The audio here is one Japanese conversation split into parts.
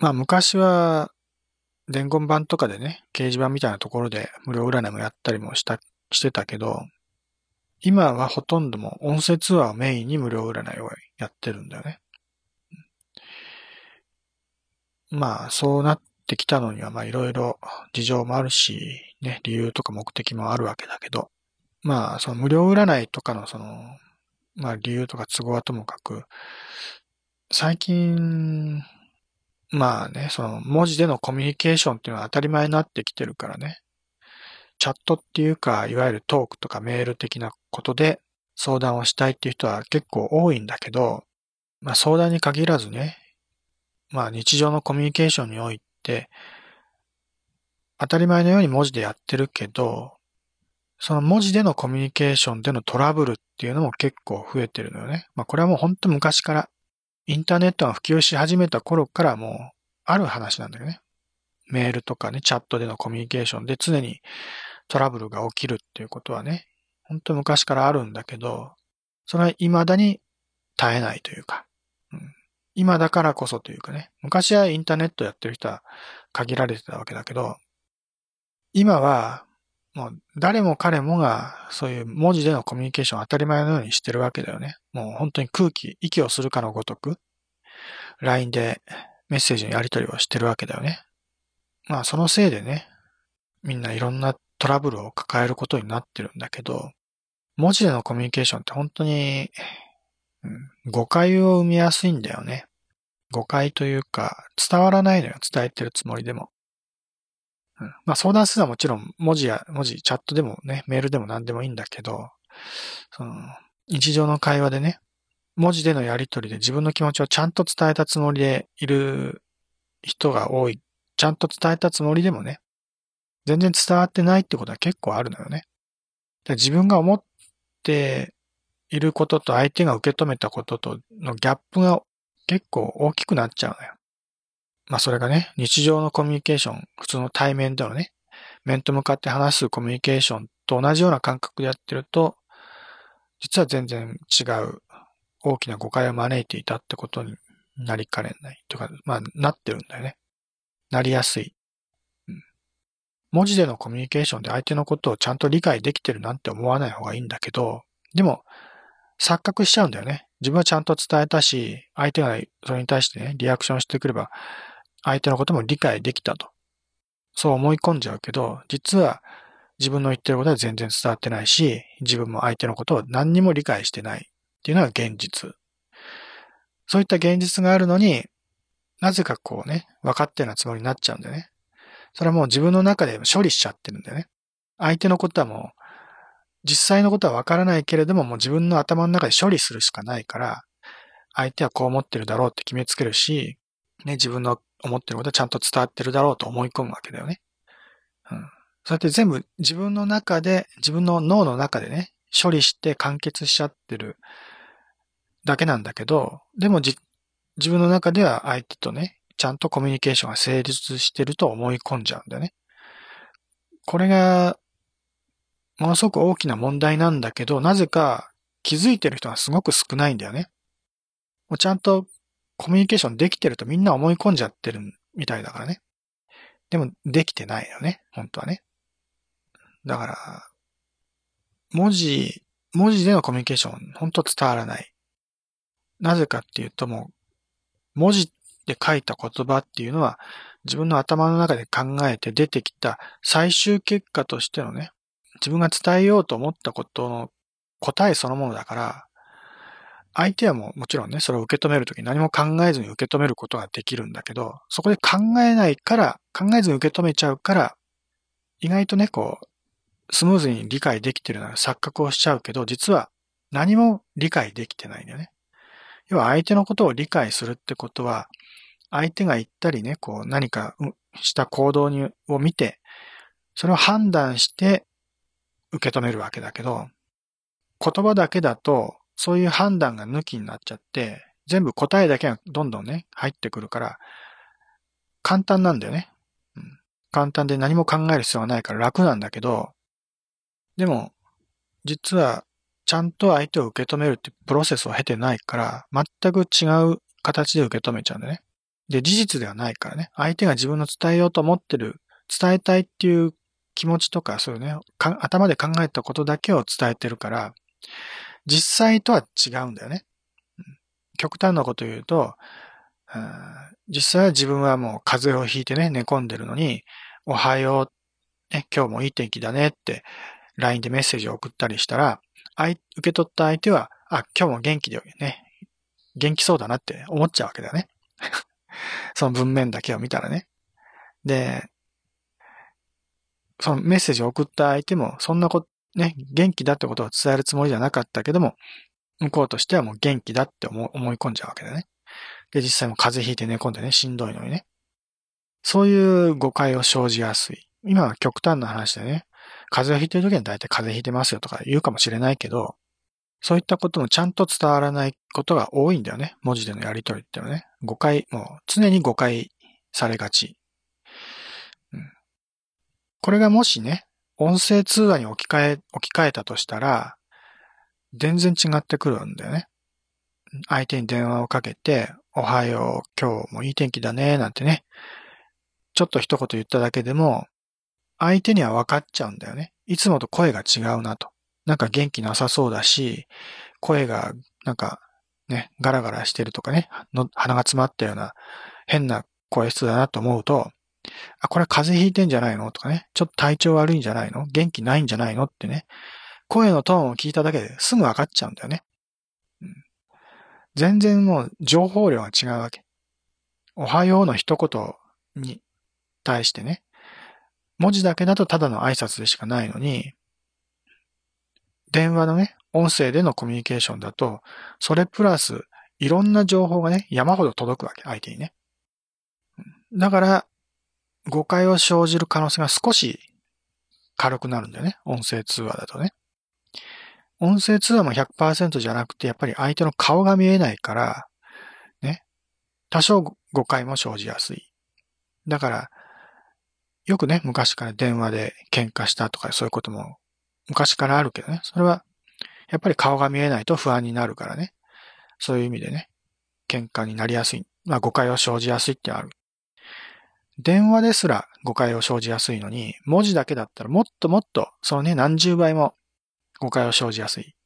まあ昔は伝言板とかでね、掲示板みたいなところで無料占いもやったりもした、してたけど、今はほとんども音声ツアーをメインに無料占いをやってるんだよね。まあそうなってきたのにはまあいろいろ事情もあるし、ね、理由とか目的もあるわけだけど、まあその無料占いとかのその、まあ理由とか都合はともかく、最近、まあね、その文字でのコミュニケーションっていうのは当たり前になってきてるからね。チャットっていうか、いわゆるトークとかメール的なことで相談をしたいっていう人は結構多いんだけど、まあ相談に限らずね、まあ日常のコミュニケーションにおいて、当たり前のように文字でやってるけど、その文字でのコミュニケーションでのトラブルっていうのも結構増えてるのよね。まあこれはもう本当昔からインターネットが普及し始めた頃からもうある話なんだよね。メールとかね、チャットでのコミュニケーションで常にトラブルが起きるっていうことはね、本当昔からあるんだけど、それは未だに絶えないというか、うん、今だからこそというかね、昔はインターネットやってる人は限られてたわけだけど、今はもう誰も彼もがそういう文字でのコミュニケーションを当たり前のようにしてるわけだよね。もう本当に空気、息をするかのごとく、LINE でメッセージのやり取りをしてるわけだよね。まあそのせいでね、みんないろんなトラブルを抱えることになってるんだけど、文字でのコミュニケーションって本当に、うん、誤解を生みやすいんだよね。誤解というか、伝わらないのよ。伝えてるつもりでも。うん、まあ相談するのはもちろん文字や、文字、チャットでもね、メールでも何でもいいんだけど、その、日常の会話でね、文字でのやりとりで自分の気持ちをちゃんと伝えたつもりでいる人が多い。ちゃんと伝えたつもりでもね、全然伝わってないってことは結構あるのよね。自分が思っていることと相手が受け止めたこととのギャップが結構大きくなっちゃうのよ。まあそれがね、日常のコミュニケーション、普通の対面でのね、面と向かって話すコミュニケーションと同じような感覚でやってると、実は全然違う大きな誤解を招いていたってことになりかねない。というか、まあなってるんだよね。なりやすい。うん。文字でのコミュニケーションで相手のことをちゃんと理解できてるなんて思わない方がいいんだけど、でも、錯覚しちゃうんだよね。自分はちゃんと伝えたし、相手がそれに対してね、リアクションしてくれば、相手のことも理解できたと。そう思い込んじゃうけど、実は自分の言ってることは全然伝わってないし、自分も相手のことを何にも理解してないっていうのが現実。そういった現実があるのに、なぜかこうね、分かってるようなつもりになっちゃうんだよね。それはもう自分の中で処理しちゃってるんだよね。相手のことはもう、実際のことは分からないけれども、もう自分の頭の中で処理するしかないから、相手はこう思ってるだろうって決めつけるし、ね、自分の思ってることはちゃんと伝わってるだろうと思い込むわけだよね。うん。そうやって全部自分の中で、自分の脳の中でね、処理して完結しちゃってるだけなんだけど、でも自分の中では相手とね、ちゃんとコミュニケーションが成立してると思い込んじゃうんだよね。これが、ものすごく大きな問題なんだけど、なぜか気づいてる人がすごく少ないんだよね。もうちゃんとコミュニケーションできてるとみんな思い込んじゃってるみたいだからね。でも、できてないよね。本当はね。だから、文字、文字でのコミュニケーション、本当伝わらない。なぜかっていうともう、文字で書いた言葉っていうのは、自分の頭の中で考えて出てきた最終結果としてのね、自分が伝えようと思ったことの答えそのものだから、相手はもうもちろんね、それを受け止めるときに何も考えずに受け止めることができるんだけど、そこで考えないから、考えずに受け止めちゃうから、意外とね、こう、スムーズに理解できてるなら錯覚をしちゃうけど、実は何も理解できてないんだよね。要は相手のことを理解するってことは、相手が言ったりね、こう何かした行動にを見て、それを判断して受け止めるわけだけど、言葉だけだとそういう判断が抜きになっちゃって、全部答えだけがどんどんね、入ってくるから、簡単なんだよね。うん、簡単で何も考える必要がないから楽なんだけど、でも、実は、ちゃんと相手を受け止めるってプロセスを経てないから、全く違う形で受け止めちゃうんだよね。で、事実ではないからね。相手が自分の伝えようと思ってる、伝えたいっていう気持ちとか、そういうね、頭で考えたことだけを伝えてるから、実際とは違うんだよね。極端なこと言うと、実際は自分はもう風邪をひいてね、寝込んでるのに、おはよう、ね、今日もいい天気だねって LINE でメッセージを送ったりしたら、受け取った相手は、あ、今日も元気でね、元気そうだなって思っちゃうわけだよね。その文面だけを見たらね。で、そのメッセージを送った相手も、そんなこと、ね、元気だってことを伝えるつもりじゃなかったけども、向こうとしてはもう元気だって思い込んじゃうわけだね。で、実際も風邪ひいて寝込んでね、しんどいのにね。そういう誤解を生じやすい。今は極端な話でね、風邪をひいてる時は大体風邪ひいてますよとか言うかもしれないけど、そういったこともちゃんと伝わらないことが多いんだよね。文字でのやりとりってのはね。誤解、もう常に誤解されがち。うん、これがもしね、音声通話に置き換え、置き換えたとしたら、全然違ってくるんだよね。相手に電話をかけて、おはよう、今日もいい天気だね、なんてね。ちょっと一言言っただけでも、相手には分かっちゃうんだよね。いつもと声が違うなと。なんか元気なさそうだし、声がなんかね、ガラガラしてるとかね、の鼻が詰まったような変な声質だなと思うと、あ、これ風邪ひいてんじゃないのとかね、ちょっと体調悪いんじゃないの？元気ないんじゃないのってね、声のトーンを聞いただけですぐ分かっちゃうんだよね。うん、全然もう情報量が違うわけ。おはようの一言に対してね、文字だけだとただの挨拶でしかないのに、電話のね、音声でのコミュニケーションだと、それプラス、いろんな情報がね、山ほど届くわけ、相手にね。だから、誤解を生じる可能性が少し軽くなるんだよね。音声通話だとね。音声通話も100%じゃなくて、やっぱり相手の顔が見えないから、ね。多少誤解も生じやすい。だから、よくね、昔から電話で喧嘩したとかそういうことも昔からあるけどね。それはやっぱり顔が見えないと不安になるからね。そういう意味でね、喧嘩になりやすい。まあ誤解を生じやすいってある。電話ですら誤解を生じやすいのに、文字だけだったらもっともっと、そのね、何十倍も誤解を生じやすい。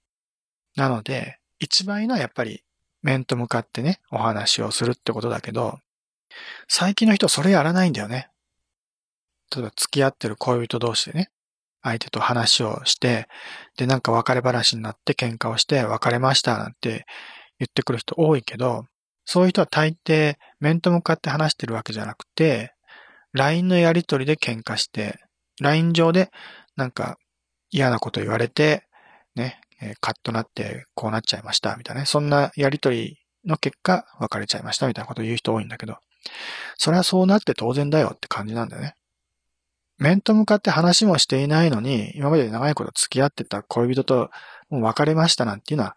なので、一番いいのはやっぱり面と向かってね、お話をするってことだけど、最近の人それやらないんだよね。例えば付き合ってる恋人同士でね、相手と話をして、で、なんか別れ話になって喧嘩をして別れましたなんて言ってくる人多いけど、そういう人は大抵面と向かって話してるわけじゃなくて、LINE のやりとりで喧嘩して、LINE 上でなんか嫌なこと言われて、ね、カッとなってこうなっちゃいましたみたいなね。そんなやりとりの結果別れちゃいましたみたいなことを言う人多いんだけど、それはそうなって当然だよって感じなんだよね。面と向かって話もしていないのに、今まで長いこと付き合ってた恋人ともう別れましたなんていうのは、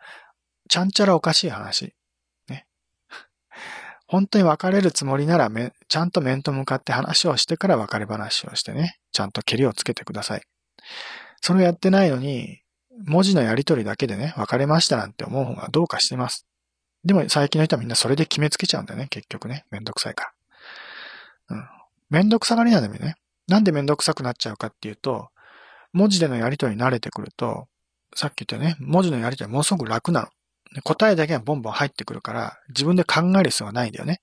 ちゃんちゃらおかしい話。ね。本当に別れるつもりならめ、ちゃんと面と向かって話をしてから別れ話をしてね、ちゃんと蹴りをつけてください。それをやってないのに、文字のやりとりだけでね、別れましたなんて思う方がどうかしてます。でも最近の人はみんなそれで決めつけちゃうんだよね、結局ね。めんどくさいから。うん。めんどくさがりなんだよね。なんでめんどくさくなっちゃうかっていうと、文字でのやりとりに慣れてくると、さっき言ったね、文字のやりとりはものすごく楽なの。答えだけがボンボン入ってくるから、自分で考える必要がないんだよね。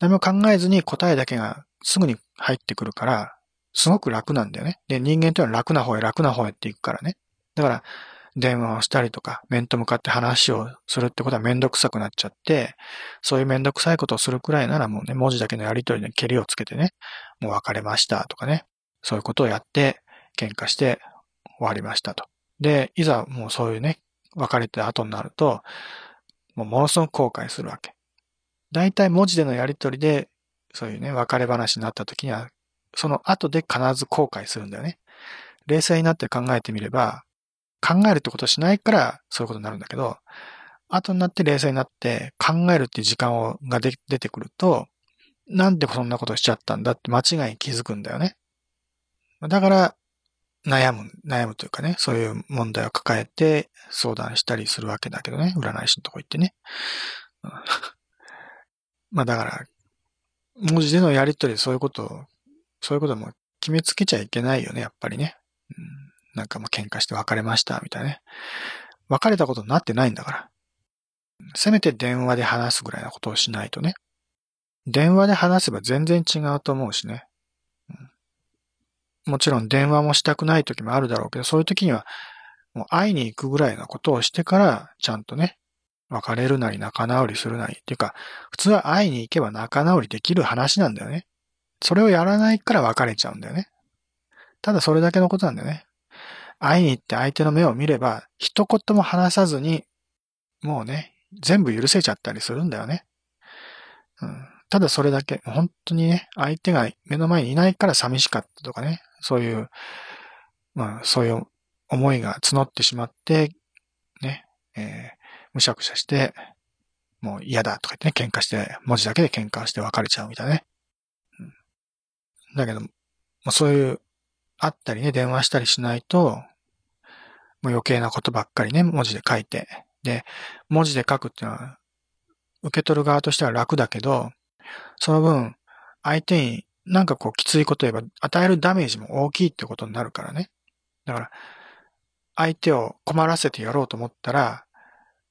何も考えずに答えだけがすぐに入ってくるから、すごく楽なんだよね。で、人間というのは楽な方へ楽な方へっていくからね。だから、電話をしたりとか、面と向かって話をするってことはめんどくさくなっちゃって、そういうめんどくさいことをするくらいならもうね、文字だけのやりとりで蹴りをつけてね、もう別れましたとかね、そういうことをやって、喧嘩して終わりましたと。で、いざもうそういうね、別れて後になると、もうものすごく後悔するわけ。大体文字でのやりとりで、そういうね、別れ話になった時には、その後で必ず後悔するんだよね。冷静になって考えてみれば、考えるってことをしないからそういうことになるんだけど、後になって冷静になって考えるっていう時間をが出てくると、なんでそんなことしちゃったんだって間違いに気づくんだよね。だから、悩む、悩むというかね、そういう問題を抱えて相談したりするわけだけどね、占い師のとこ行ってね。まあだから、文字でのやりとりそういうことを、そういうことも決めつけちゃいけないよね、やっぱりね。うん、なんかもう喧嘩して別れました、みたいなね。別れたことになってないんだから。せめて電話で話すぐらいなことをしないとね。電話で話せば全然違うと思うしね。もちろん電話もしたくない時もあるだろうけど、そういう時にはもう会いに行くぐらいのことをしてから、ちゃんとね、別れるなり仲直りするなりっていうか、普通は会いに行けば仲直りできる話なんだよね。それをやらないから別れちゃうんだよね。ただそれだけのことなんだよね。会いに行って相手の目を見れば、一言も話さずに、もうね、全部許せちゃったりするんだよね。うん、ただそれだけ、本当にね、相手が目の前にいないから寂しかったとかね、そういう、まあ、そういう思いが募ってしまって、ね、えー、むしゃくしゃして、もう嫌だとか言ってね、喧嘩して、文字だけで喧嘩して別れちゃうみたいなね。うん、だけど、まあ、そういう、会ったりね、電話したりしないと、もう余計なことばっかりね、文字で書いて。で、文字で書くっていうのは、受け取る側としては楽だけど、その分、相手になんかこうきついこと言えば、与えるダメージも大きいってことになるからね。だから、相手を困らせてやろうと思ったら、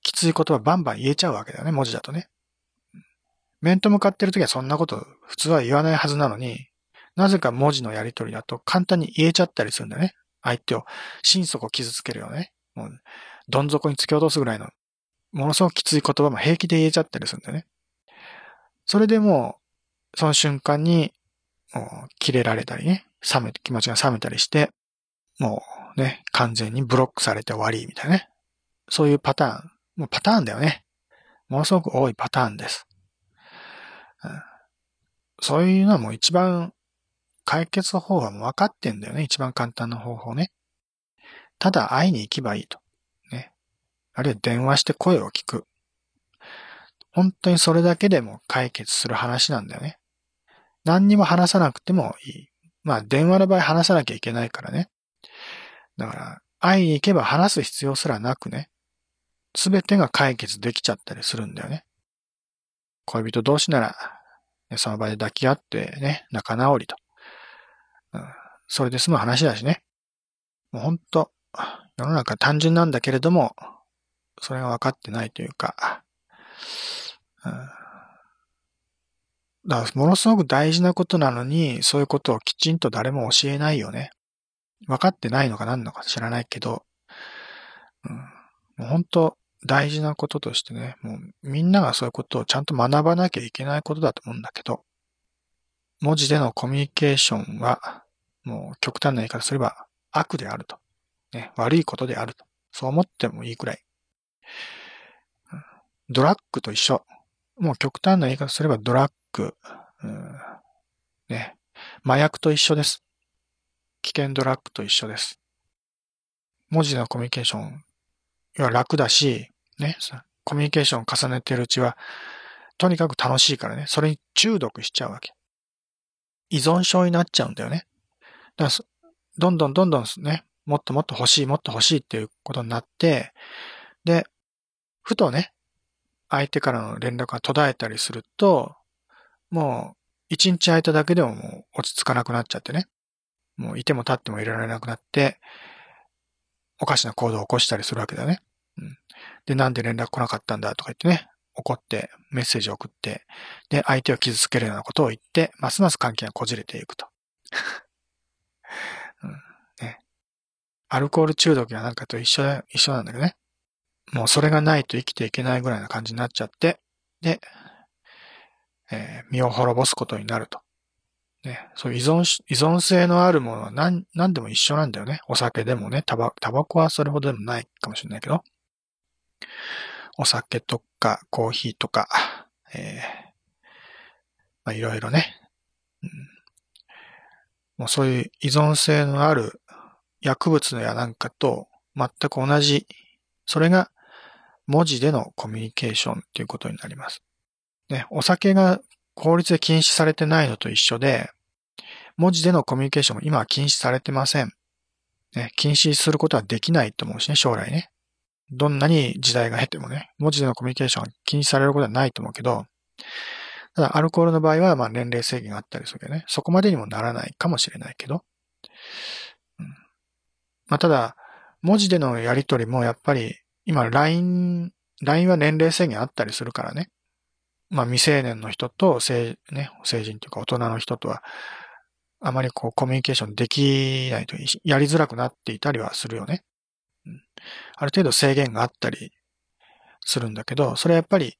きつい言葉バンバン言えちゃうわけだよね、文字だとね。面と向かってるときはそんなこと普通は言わないはずなのに、なぜか文字のやりとりだと簡単に言えちゃったりするんだよね。相手を心底傷つけるよね。もう、どん底に突き落とすぐらいの、ものすごくきつい言葉も平気で言えちゃったりするんだよね。それでもう、その瞬間に、もう、切れられたりね、冷め、気持ちが冷めたりして、もうね、完全にブロックされて終わり、みたいなね。そういうパターン。もうパターンだよね。ものすごく多いパターンです。うん、そういうのはもう一番解決方法はもう分かってんだよね。一番簡単な方法ね。ただ会いに行けばいいと。ね。あるいは電話して声を聞く。本当にそれだけでも解決する話なんだよね。何にも話さなくてもいい。まあ電話の場合話さなきゃいけないからね。だから、会いに行けば話す必要すらなくね。すべてが解決できちゃったりするんだよね。恋人同士なら、その場で抱き合ってね、仲直りと。それで済む話だしね。もうほんと、世の中単純なんだけれども、それが分かってないというか、うん、だからものすごく大事なことなのに、そういうことをきちんと誰も教えないよね。分かってないのか何のか知らないけど、うん、もう本当大事なこととしてね、もうみんながそういうことをちゃんと学ばなきゃいけないことだと思うんだけど、文字でのコミュニケーションは、もう極端な言い方すれば悪であると。ね、悪いことであると。そう思ってもいいくらい。ドラッグと一緒。もう極端な言い方すればドラッグ、うん、ね、麻薬と一緒です。危険ドラッグと一緒です。文字のコミュニケーションは楽だし、ね、コミュニケーションを重ねているうちは、とにかく楽しいからね、それに中毒しちゃうわけ。依存症になっちゃうんだよね。だからどんどんどんどんね、もっともっと欲しい、もっと欲しいっていうことになって、で、ふとね、相手からの連絡が途絶えたりすると、もう一日空いただけでももう落ち着かなくなっちゃってね。もういても立ってもいられなくなって、おかしな行動を起こしたりするわけだね。うん。で、なんで連絡来なかったんだとか言ってね、怒ってメッセージを送って、で、相手を傷つけるようなことを言って、ますます関係がこじれていくと。うんね、アルコール中毒やなんかと一緒だ一緒なんだけどね。もうそれがないと生きていけないぐらいな感じになっちゃって、で、えー、身を滅ぼすことになると。ね、そう依存し依存性のあるものは何、何でも一緒なんだよね。お酒でもね、タバ、タバコはそれほどでもないかもしれないけど。お酒とか、コーヒーとか、えー、まあいろいろね、うん。もうそういう依存性のある薬物のやなんかと全く同じ、それが文字でのコミュニケーションということになります。ね、お酒が法律で禁止されてないのと一緒で、文字でのコミュニケーションも今は禁止されてません。ね、禁止することはできないと思うしね、将来ね。どんなに時代が経てもね、文字でのコミュニケーションは禁止されることはないと思うけど、ただ、アルコールの場合は、まあ、年齢制限があったりするけどね。そこまでにもならないかもしれないけど。うん、まあ、ただ、文字でのやりとりもやっぱり、今、LINE、LINE は年齢制限あったりするからね。まあ、未成年の人と成、ね、成人というか大人の人とは、あまりこう、コミュニケーションできないとやりづらくなっていたりはするよね。うん、ある程度制限があったりするんだけど、それはやっぱり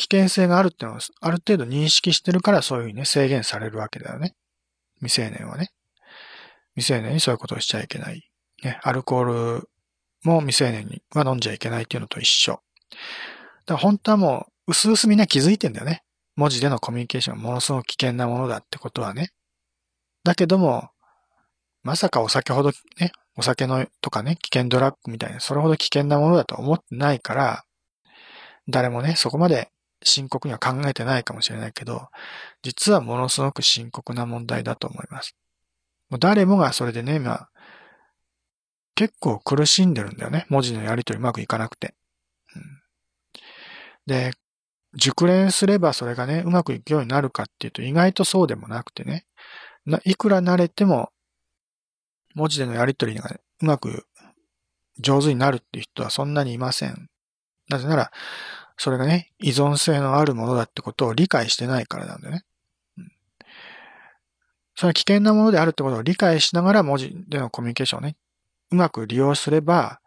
危険性があるっていうのは、ある程度認識してるからそういうふうにね、制限されるわけだよね。未成年はね。未成年にそういうことをしちゃいけない。ね、アルコールも未成年には飲んじゃいけないっていうのと一緒。だから本当はもう、うすうすみんな気づいてんだよね。文字でのコミュニケーションはものすごく危険なものだってことはね。だけども、まさかお酒ほどね、お酒のとかね、危険ドラッグみたいな、それほど危険なものだと思ってないから、誰もね、そこまで深刻には考えてないかもしれないけど、実はものすごく深刻な問題だと思います。もう誰もがそれでね、今、結構苦しんでるんだよね。文字のやりとりうまくいかなくて。うん、で、熟練すればそれがね、うまくいくようになるかっていうと意外とそうでもなくてね。いくら慣れても、文字でのやりとりが、うまく上手になるっていう人はそんなにいません。なぜなら、それがね、依存性のあるものだってことを理解してないからなんだよね。うん、それは危険なものであるってことを理解しながら文字でのコミュニケーションをね、うまく利用すれば、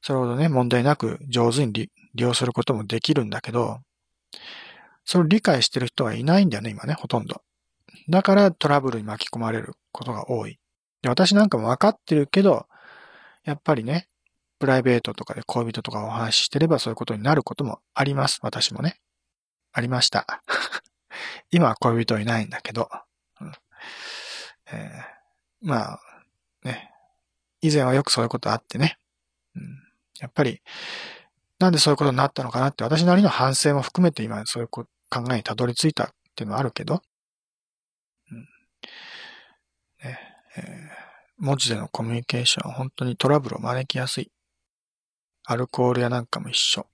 それほどね、問題なく上手に利用することもできるんだけど、それを理解してる人はいないんだよね、今ね、ほとんど。だからトラブルに巻き込まれることが多い。で私なんかも分かってるけど、やっぱりね、プライベートとかで恋人とかお話ししてればそういうことになることもあります。私もね。ありました。今は恋人いないんだけど。うんえー、まあ、ね。以前はよくそういうことあってね。うん、やっぱり、なんでそういうことになったのかなって私なりの反省も含めて今そういう考えにたどり着いたっていうのはあるけど、うんねえー、文字でのコミュニケーションは本当にトラブルを招きやすい。アルコールやなんかも一緒。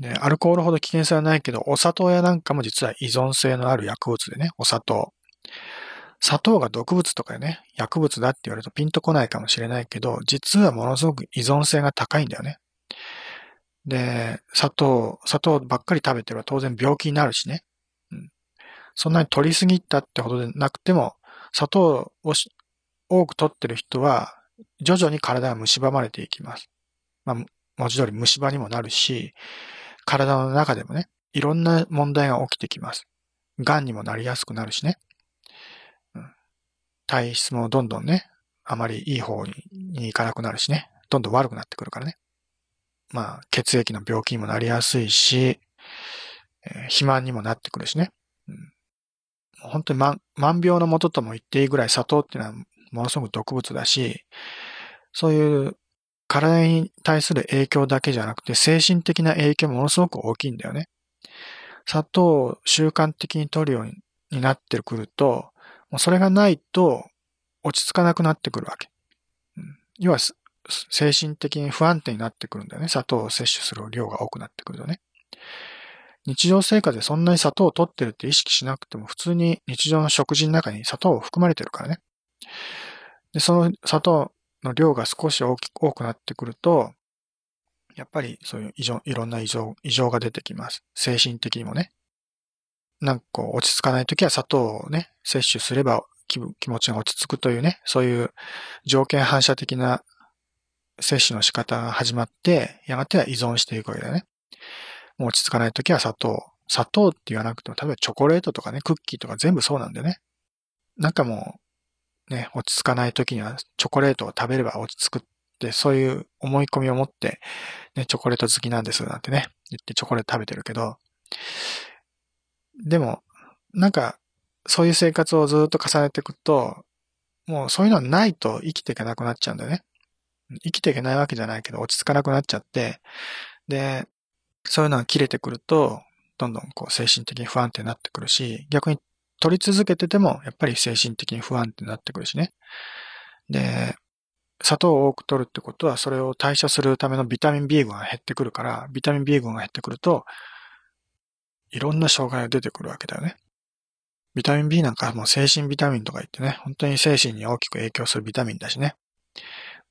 で、アルコールほど危険性はないけど、お砂糖やなんかも実は依存性のある薬物でね、お砂糖。砂糖が毒物とかね、薬物だって言われるとピンとこないかもしれないけど、実はものすごく依存性が高いんだよね。で、砂糖、砂糖ばっかり食べてれば当然病気になるしね。うん。そんなに取りすぎたってほどでなくても、砂糖を多く取ってる人は、徐々に体が蝕まれていきます。まあ、文字通り虫歯にもなるし、体の中でもね、いろんな問題が起きてきます。癌にもなりやすくなるしね。体質もどんどんね、あまりいい方に行かなくなるしね。どんどん悪くなってくるからね。まあ、血液の病気にもなりやすいし、えー、肥満にもなってくるしね。うん、本当に万万病のもととも言っていいぐらい砂糖っていうのはものすごく毒物だし、そういう体に対する影響だけじゃなくて、精神的な影響ものすごく大きいんだよね。砂糖を習慣的に取るようになってくると、もうそれがないと落ち着かなくなってくるわけ。うん、要は、精神的に不安定になってくるんだよね。砂糖を摂取する量が多くなってくるとね。日常生活でそんなに砂糖を取ってるって意識しなくても、普通に日常の食事の中に砂糖を含まれてるからね。で、その砂糖の量が少し大き多くなってくると、やっぱりそういう異常、いろんな異常、異常が出てきます。精神的にもね。なんかこう落ち着かないときは砂糖をね、摂取すれば気気持ちが落ち着くというね、そういう条件反射的な摂取の仕方が始まって、やがては依存していくわけだよね。もう落ち着かないときは砂糖。砂糖って言わなくても、例えばチョコレートとかね、クッキーとか全部そうなんだよね。なんかもうね、落ち着かない時にはチョコレートを食べれば落ち着くって、そういう思い込みを持って、ね、チョコレート好きなんですなんてね、言ってチョコレート食べてるけど、でも、なんか、そういう生活をずっと重ねていくと、もうそういうのはないと生きていけなくなっちゃうんだよね。生きていけないわけじゃないけど、落ち着かなくなっちゃって、で、そういうのが切れてくると、どんどんこう精神的に不安定になってくるし、逆に取り続けてても、やっぱり精神的に不安定になってくるしね。で、砂糖を多く取るってことは、それを代謝するためのビタミン B 群が減ってくるから、ビタミン B 群が減ってくると、いろんな障害が出てくるわけだよね。ビタミン B なんかもう精神ビタミンとか言ってね、本当に精神に大きく影響するビタミンだしね。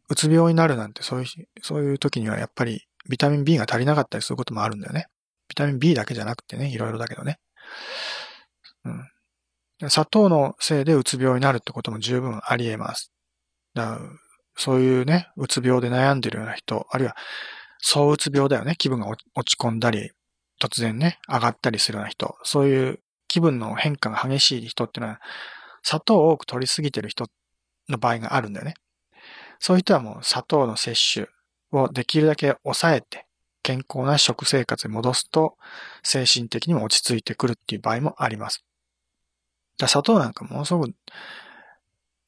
うつ病になるなんてそういう、そういう時にはやっぱりビタミン B が足りなかったりすることもあるんだよね。ビタミン B だけじゃなくてね、いろいろだけどね。うん。砂糖のせいでうつ病になるってことも十分あり得ます。だそういうね、うつ病で悩んでるような人、あるいは、そううつ病だよね。気分が落ち込んだり、突然ね、上がったりするような人。そういう気分の変化が激しい人っていうのは、砂糖を多く取りすぎてる人の場合があるんだよね。そういう人はもう砂糖の摂取をできるだけ抑えて、健康な食生活に戻すと、精神的にも落ち着いてくるっていう場合もあります。だ砂糖なんかものすごく、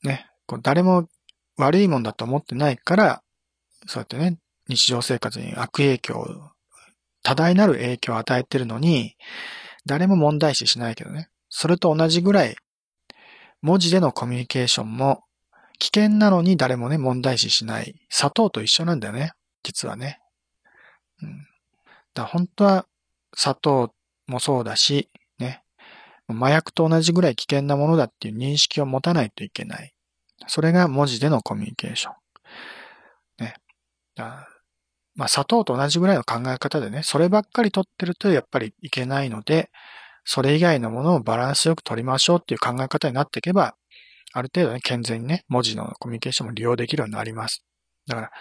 ね、こう誰も悪いもんだと思ってないから、そうやってね、日常生活に悪影響、多大なる影響を与えてるのに、誰も問題視しないけどね。それと同じぐらい、文字でのコミュニケーションも危険なのに誰もね、問題視しない。砂糖と一緒なんだよね。実はね。うん。だ本当は砂糖もそうだし、麻薬と同じぐらい危険なものだっていう認識を持たないといけない。それが文字でのコミュニケーション。ね。まあ、砂糖と同じぐらいの考え方でね、そればっかり取ってるとやっぱりいけないので、それ以外のものをバランスよく取りましょうっていう考え方になっていけば、ある程度ね、健全にね、文字のコミュニケーションも利用できるようになります。だから、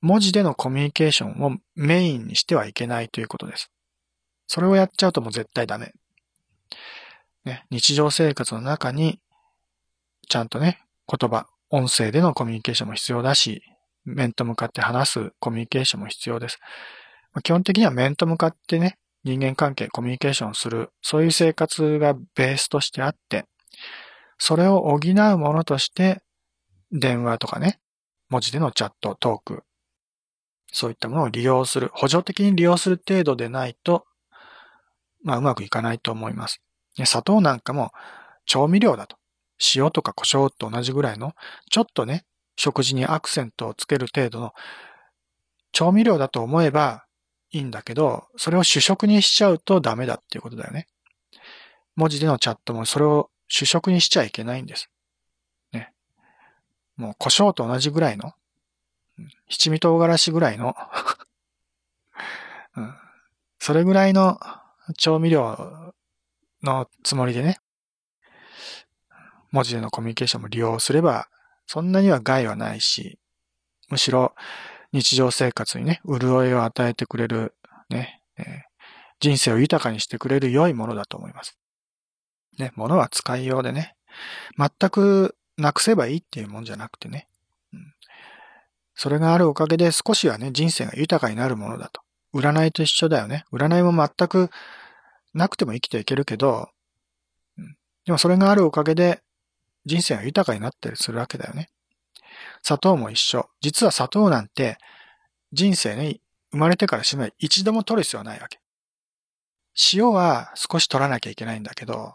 文字でのコミュニケーションをメインにしてはいけないということです。それをやっちゃうともう絶対ダメ。ね、日常生活の中に、ちゃんとね、言葉、音声でのコミュニケーションも必要だし、面と向かって話すコミュニケーションも必要です。ま基本的には面と向かってね、人間関係、コミュニケーションする、そういう生活がベースとしてあって、それを補うものとして、電話とかね、文字でのチャット、トーク、そういったものを利用する、補助的に利用する程度でないと、まあうまくいかないと思います。砂糖なんかも調味料だと。塩とか胡椒と同じぐらいの、ちょっとね、食事にアクセントをつける程度の調味料だと思えばいいんだけど、それを主食にしちゃうとダメだっていうことだよね。文字でのチャットもそれを主食にしちゃいけないんです。ね。もう胡椒と同じぐらいの、七味唐辛子ぐらいの うん、それぐらいの調味料のつもりでね、文字でのコミュニケーションも利用すれば、そんなには害はないし、むしろ日常生活にね、潤いを与えてくれる、ね、えー、人生を豊かにしてくれる良いものだと思います。ね、物は使いようでね、全くなくせばいいっていうもんじゃなくてね、うん、それがあるおかげで少しはね、人生が豊かになるものだと。占いと一緒だよね。占いも全くなくても生きていけるけど、でもそれがあるおかげで人生が豊かになったりするわけだよね。砂糖も一緒。実は砂糖なんて人生ね、生まれてから死ぬまで一度も取る必要はないわけ。塩は少し取らなきゃいけないんだけど、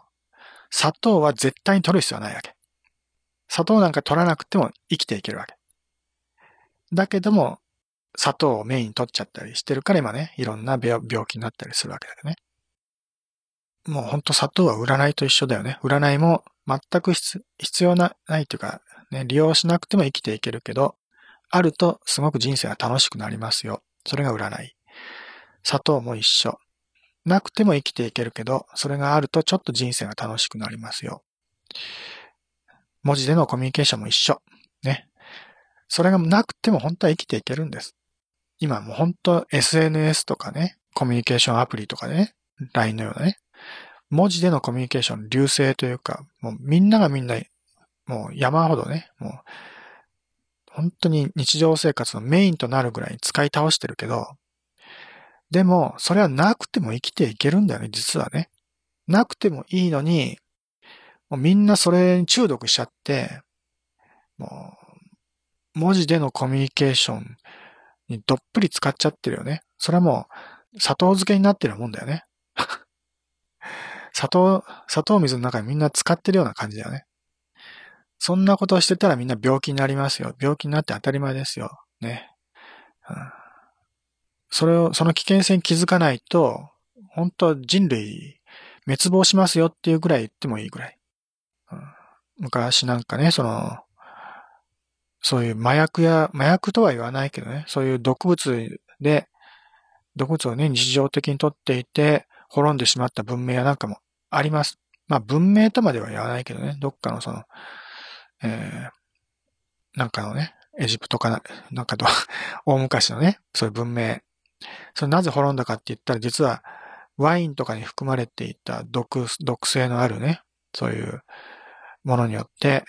砂糖は絶対に取る必要はないわけ。砂糖なんか取らなくても生きていけるわけ。だけども、砂糖をメイン取っちゃったりしてるから今ね、いろんな病気になったりするわけだよね。もうほんと砂糖は占いと一緒だよね。占いも全く必要な、ないというか、ね、利用しなくても生きていけるけど、あるとすごく人生が楽しくなりますよ。それが占い。砂糖も一緒。なくても生きていけるけど、それがあるとちょっと人生が楽しくなりますよ。文字でのコミュニケーションも一緒。ね。それがなくても本当は生きていけるんです。今もう本当 SNS とかね、コミュニケーションアプリとかね、LINE のようなね、文字でのコミュニケーション流星というか、もうみんながみんな、もう山ほどね、もう、本当に日常生活のメインとなるぐらい使い倒してるけど、でも、それはなくても生きていけるんだよね、実はね。なくてもいいのに、もうみんなそれに中毒しちゃって、もう、文字でのコミュニケーションにどっぷり使っちゃってるよね。それはもう、砂糖漬けになってるもんだよね。砂糖、砂糖水の中にみんな使ってるような感じだよね。そんなことをしてたらみんな病気になりますよ。病気になって当たり前ですよ。ね。うん、それを、その危険性に気づかないと、本当人類滅亡しますよっていうぐらい言ってもいいぐらい。うん、昔なんかね、その、そういう麻薬や、麻薬とは言わないけどね、そういう毒物で、毒物をね、日常的にとっていて、滅んでしまった文明やなんかもあります。まあ文明とまでは言わないけどね、どっかのその、えー、なんかのね、エジプトかな、なんかと、大昔のね、そういう文明。それなぜ滅んだかって言ったら、実はワインとかに含まれていた毒、毒性のあるね、そういうものによって、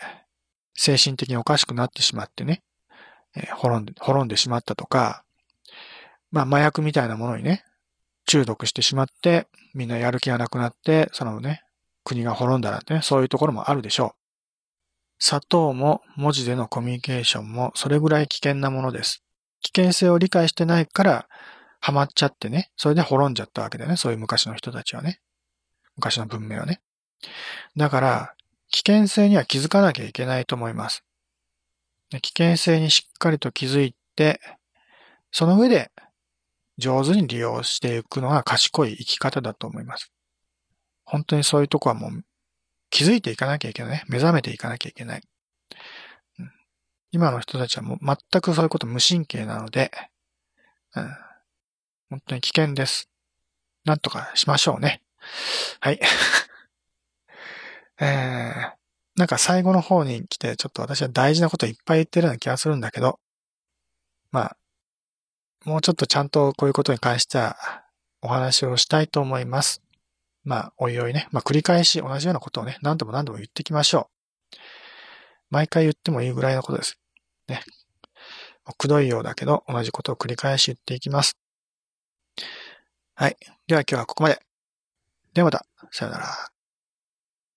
精神的におかしくなってしまってね、えー、滅んで、滅んでしまったとか、まあ麻薬みたいなものにね、中毒してしまって、みんなやる気がなくなって、そのね、国が滅んだらってね、そういうところもあるでしょう。砂糖も文字でのコミュニケーションもそれぐらい危険なものです。危険性を理解してないからハマっちゃってね、それで滅んじゃったわけだよね、そういう昔の人たちはね。昔の文明はね。だから、危険性には気づかなきゃいけないと思います。危険性にしっかりと気づいて、その上で上手に利用していくのが賢い生き方だと思います。本当にそういうとこはもう気づいていかなきゃいけない。目覚めていかなきゃいけない。今の人たちはもう全くそういうこと無神経なので、うん、本当に危険です。なんとかしましょうね。はい。えー、なんか最後の方に来て、ちょっと私は大事なこといっぱい言ってるような気がするんだけど、まあ、もうちょっとちゃんとこういうことに関してはお話をしたいと思います。まあ、おいおいね、まあ、繰り返し同じようなことをね、何度も何度も言ってきましょう。毎回言ってもいいぐらいのことです。ね。くどいようだけど、同じことを繰り返し言っていきます。はい。では今日はここまで。ではまた。さよなら。